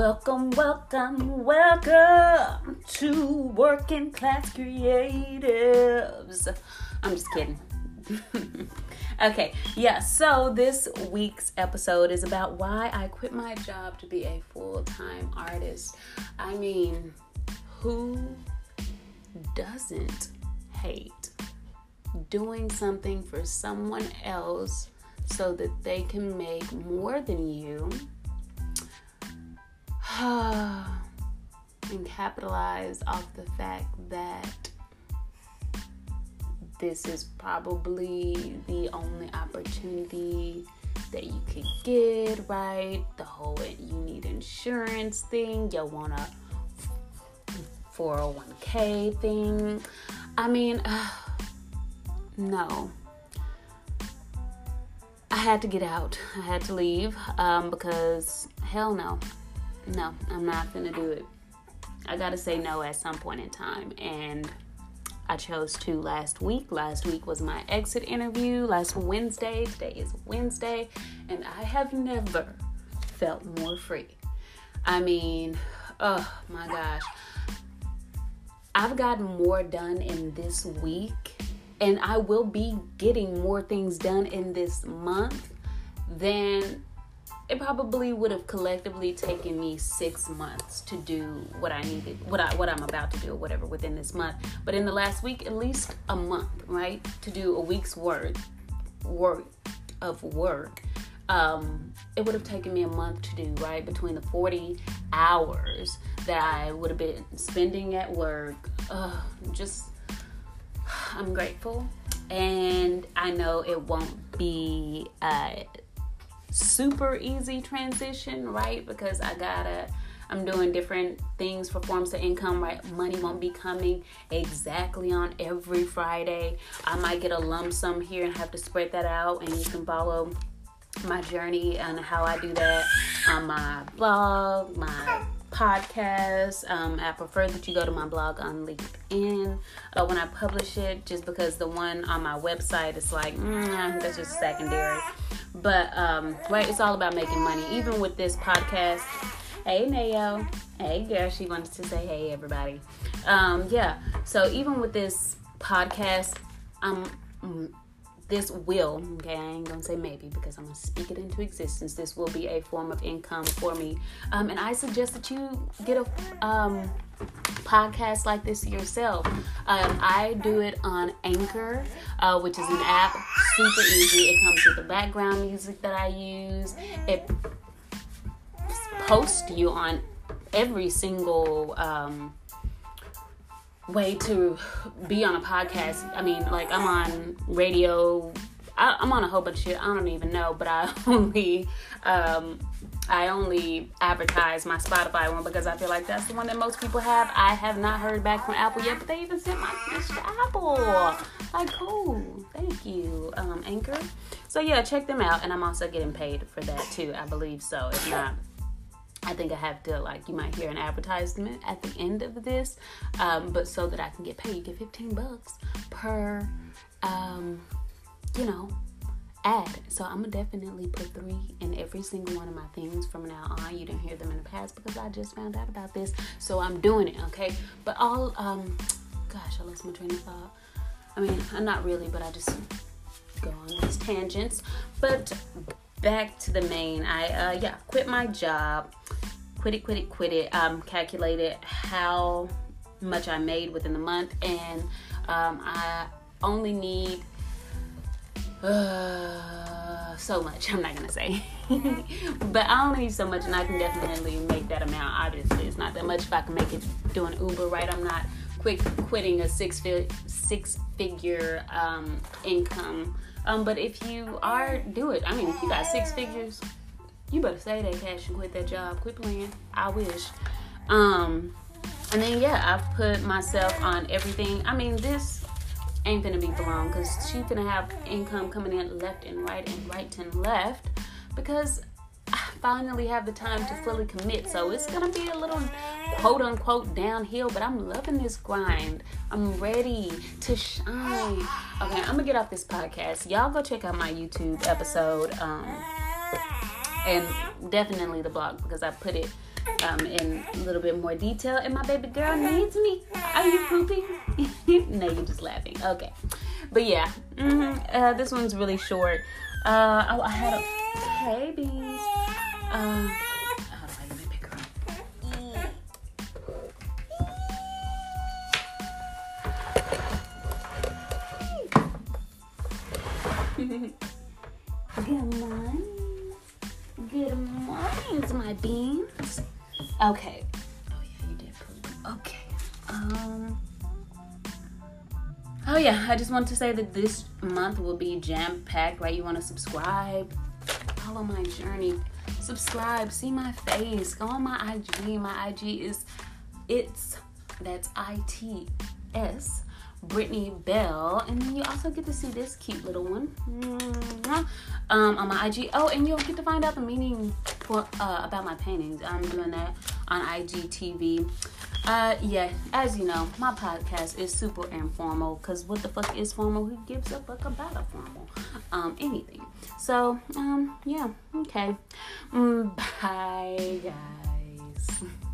Welcome, welcome, welcome to Working Class Creatives. I'm just kidding. okay, yeah, so this week's episode is about why I quit my job to be a full time artist. I mean, who doesn't hate doing something for someone else so that they can make more than you? and capitalize off the fact that this is probably the only opportunity that you could get, right? The whole you need insurance thing, you want a 401k thing. I mean, uh, no. I had to get out. I had to leave um, because hell no no, I'm not gonna do it. I gotta say no at some point in time. And I chose to last week. Last week was my exit interview, last Wednesday. Today is Wednesday. And I have never felt more free. I mean, oh my gosh. I've gotten more done in this week, and I will be getting more things done in this month than it probably would have collectively taken me six months to do what I needed, what I what I'm about to do, or whatever within this month. But in the last week, at least a month, right, to do a week's worth work of work. Um, it would have taken me a month to do right between the 40 hours that I would have been spending at work. Uh, just, I'm grateful, and I know it won't be. Uh, super easy transition, right? Because I gotta, I'm doing different things for forms of income, right? Money won't be coming exactly on every Friday. I might get a lump sum here and have to spread that out, and you can follow my journey and how I do that on my blog, my podcast. Um, I prefer that you go to my blog on LinkedIn uh, when I publish it, just because the one on my website is like, mm, that's just secondary. But um, right, it's all about making money. Even with this podcast. Hey Nayo. Hey girl, she wanted to say hey everybody. Um, yeah. So even with this podcast, um this will, okay, I ain't gonna say maybe because I'm gonna speak it into existence. This will be a form of income for me. Um, and I suggest that you get a um, podcast like this yourself. Um, I do it on Anchor, uh, which is an app, super easy. It comes with the background music that I use. It posts you on every single um, way to be on a podcast. I mean, like I'm on radio. I, am on a whole bunch of shit. I don't even know, but I only um, I only advertise my Spotify one because I feel like that's the one that most people have. I have not heard back from Apple yet, but they even sent my message to Apple. Like, cool. Thank you, um, Anchor. So yeah, check them out, and I'm also getting paid for that too. I believe so. If not. I think I have to like you might hear an advertisement at the end of this, um, but so that I can get paid, you get 15 bucks per, um, you know, ad. So I'm gonna definitely put three in every single one of my things from now on. You didn't hear them in the past because I just found out about this, so I'm doing it. Okay, but all um, gosh, I lost my train of thought. I mean, I'm not really, but I just go on these tangents. But back to the main. I uh, yeah, quit my job. Quit it, quit it, quit it. Um, calculated how much I made within the month, and um, I only need uh, so much. I'm not gonna say, but I only need so much, and I can definitely make that amount. Obviously, it's not that much if I can make it doing Uber. Right? I'm not quick quitting a six fi- six figure um, income um, but if you are, do it. I mean, if you got six figures, you better say that cash and quit that job. Quit playing. I wish. Um, and then yeah, I've put myself on everything. I mean, this ain't gonna be long because she's gonna have income coming in left and right and right and left because finally have the time to fully commit. So it's gonna be a little quote unquote downhill, but I'm loving this grind. I'm ready to shine. Okay, I'm gonna get off this podcast. Y'all go check out my YouTube episode. Um and definitely the blog because I put it um, in a little bit more detail. And my baby girl needs me. Are you pooping? no, you're just laughing. Okay. But yeah, mm-hmm. uh, this one's really short. Uh, oh, I had a babies. Uh, Good morning. Good morning, my beans. Okay. Oh yeah, you did poop. Okay. Um. Oh yeah, I just want to say that this month will be jam packed. Right? You want to subscribe, follow my journey, subscribe, see my face, go on my IG. My IG is it's that's I T S Brittany Bell. And then you also get to see this cute little one um, on my IG. Oh, and you'll get to find out the meaning for uh, about my paintings. I'm doing that on IGTV. Uh, yeah, as you know, my podcast is super informal because what the fuck is formal? Who gives a fuck about a formal? Um, anything. So, um, yeah, okay. Mm, bye, guys.